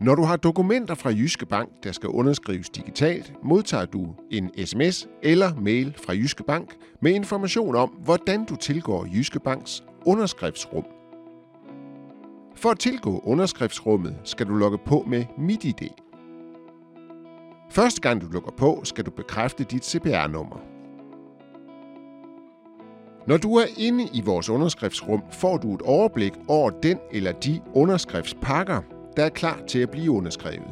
Når du har dokumenter fra Jyske Bank, der skal underskrives digitalt, modtager du en sms eller mail fra Jyske Bank med information om, hvordan du tilgår Jyske Banks underskriftsrum. For at tilgå underskriftsrummet skal du logge på med MitID. Første gang du logger på, skal du bekræfte dit CPR-nummer. Når du er inde i vores underskriftsrum, får du et overblik over den eller de underskriftspakker, der er klar til at blive underskrevet.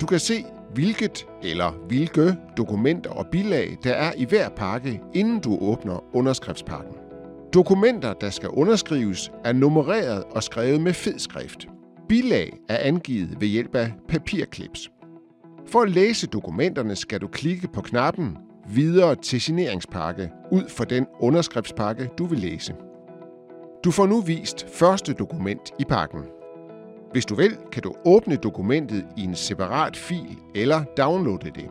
Du kan se, hvilket eller hvilke dokumenter og bilag, der er i hver pakke, inden du åbner underskriftspakken. Dokumenter, der skal underskrives, er nummereret og skrevet med fed skrift. Bilag er angivet ved hjælp af papirklips. For at læse dokumenterne skal du klikke på knappen Videre til signeringspakke ud for den underskriftspakke, du vil læse. Du får nu vist første dokument i pakken. Hvis du vil, kan du åbne dokumentet i en separat fil eller downloade det.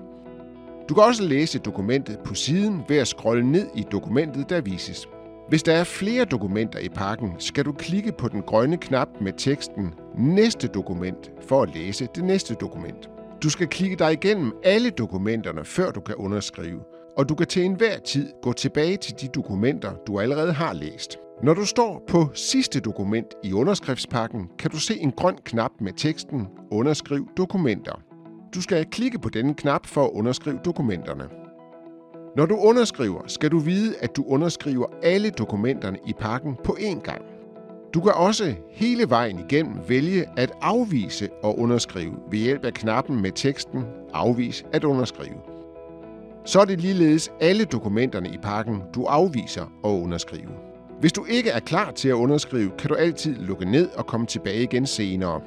Du kan også læse dokumentet på siden ved at scrolle ned i dokumentet, der vises. Hvis der er flere dokumenter i pakken, skal du klikke på den grønne knap med teksten Næste dokument for at læse det næste dokument. Du skal klikke dig igennem alle dokumenterne, før du kan underskrive, og du kan til enhver tid gå tilbage til de dokumenter, du allerede har læst. Når du står på sidste dokument i underskriftspakken, kan du se en grøn knap med teksten Underskriv dokumenter. Du skal klikke på denne knap for at underskrive dokumenterne. Når du underskriver, skal du vide, at du underskriver alle dokumenterne i pakken på én gang. Du kan også hele vejen igennem vælge at afvise og underskrive ved hjælp af knappen med teksten Afvis at underskrive. Så er det ligeledes alle dokumenterne i pakken, du afviser og underskriver. Hvis du ikke er klar til at underskrive, kan du altid lukke ned og komme tilbage igen senere.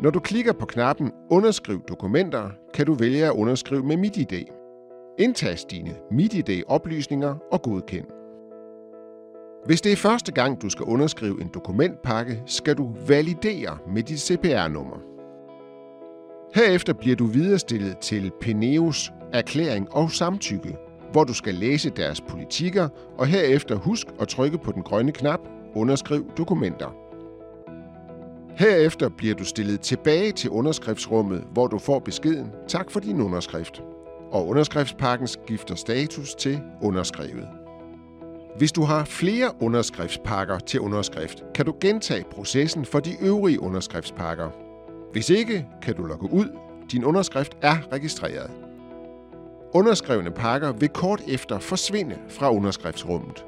Når du klikker på knappen Underskriv dokumenter, kan du vælge at underskrive med MitID. Indtast dine MitID-oplysninger og godkend. Hvis det er første gang, du skal underskrive en dokumentpakke, skal du validere med dit CPR-nummer. Herefter bliver du viderestillet til Peneos erklæring og samtykke, hvor du skal læse deres politikker, og herefter husk at trykke på den grønne knap Underskriv dokumenter. Herefter bliver du stillet tilbage til underskriftsrummet, hvor du får beskeden Tak for din underskrift. Og underskriftspakken skifter status til underskrevet. Hvis du har flere underskriftspakker til underskrift, kan du gentage processen for de øvrige underskriftspakker. Hvis ikke, kan du logge ud. Din underskrift er registreret. Underskrevne pakker vil kort efter forsvinde fra underskriftsrummet.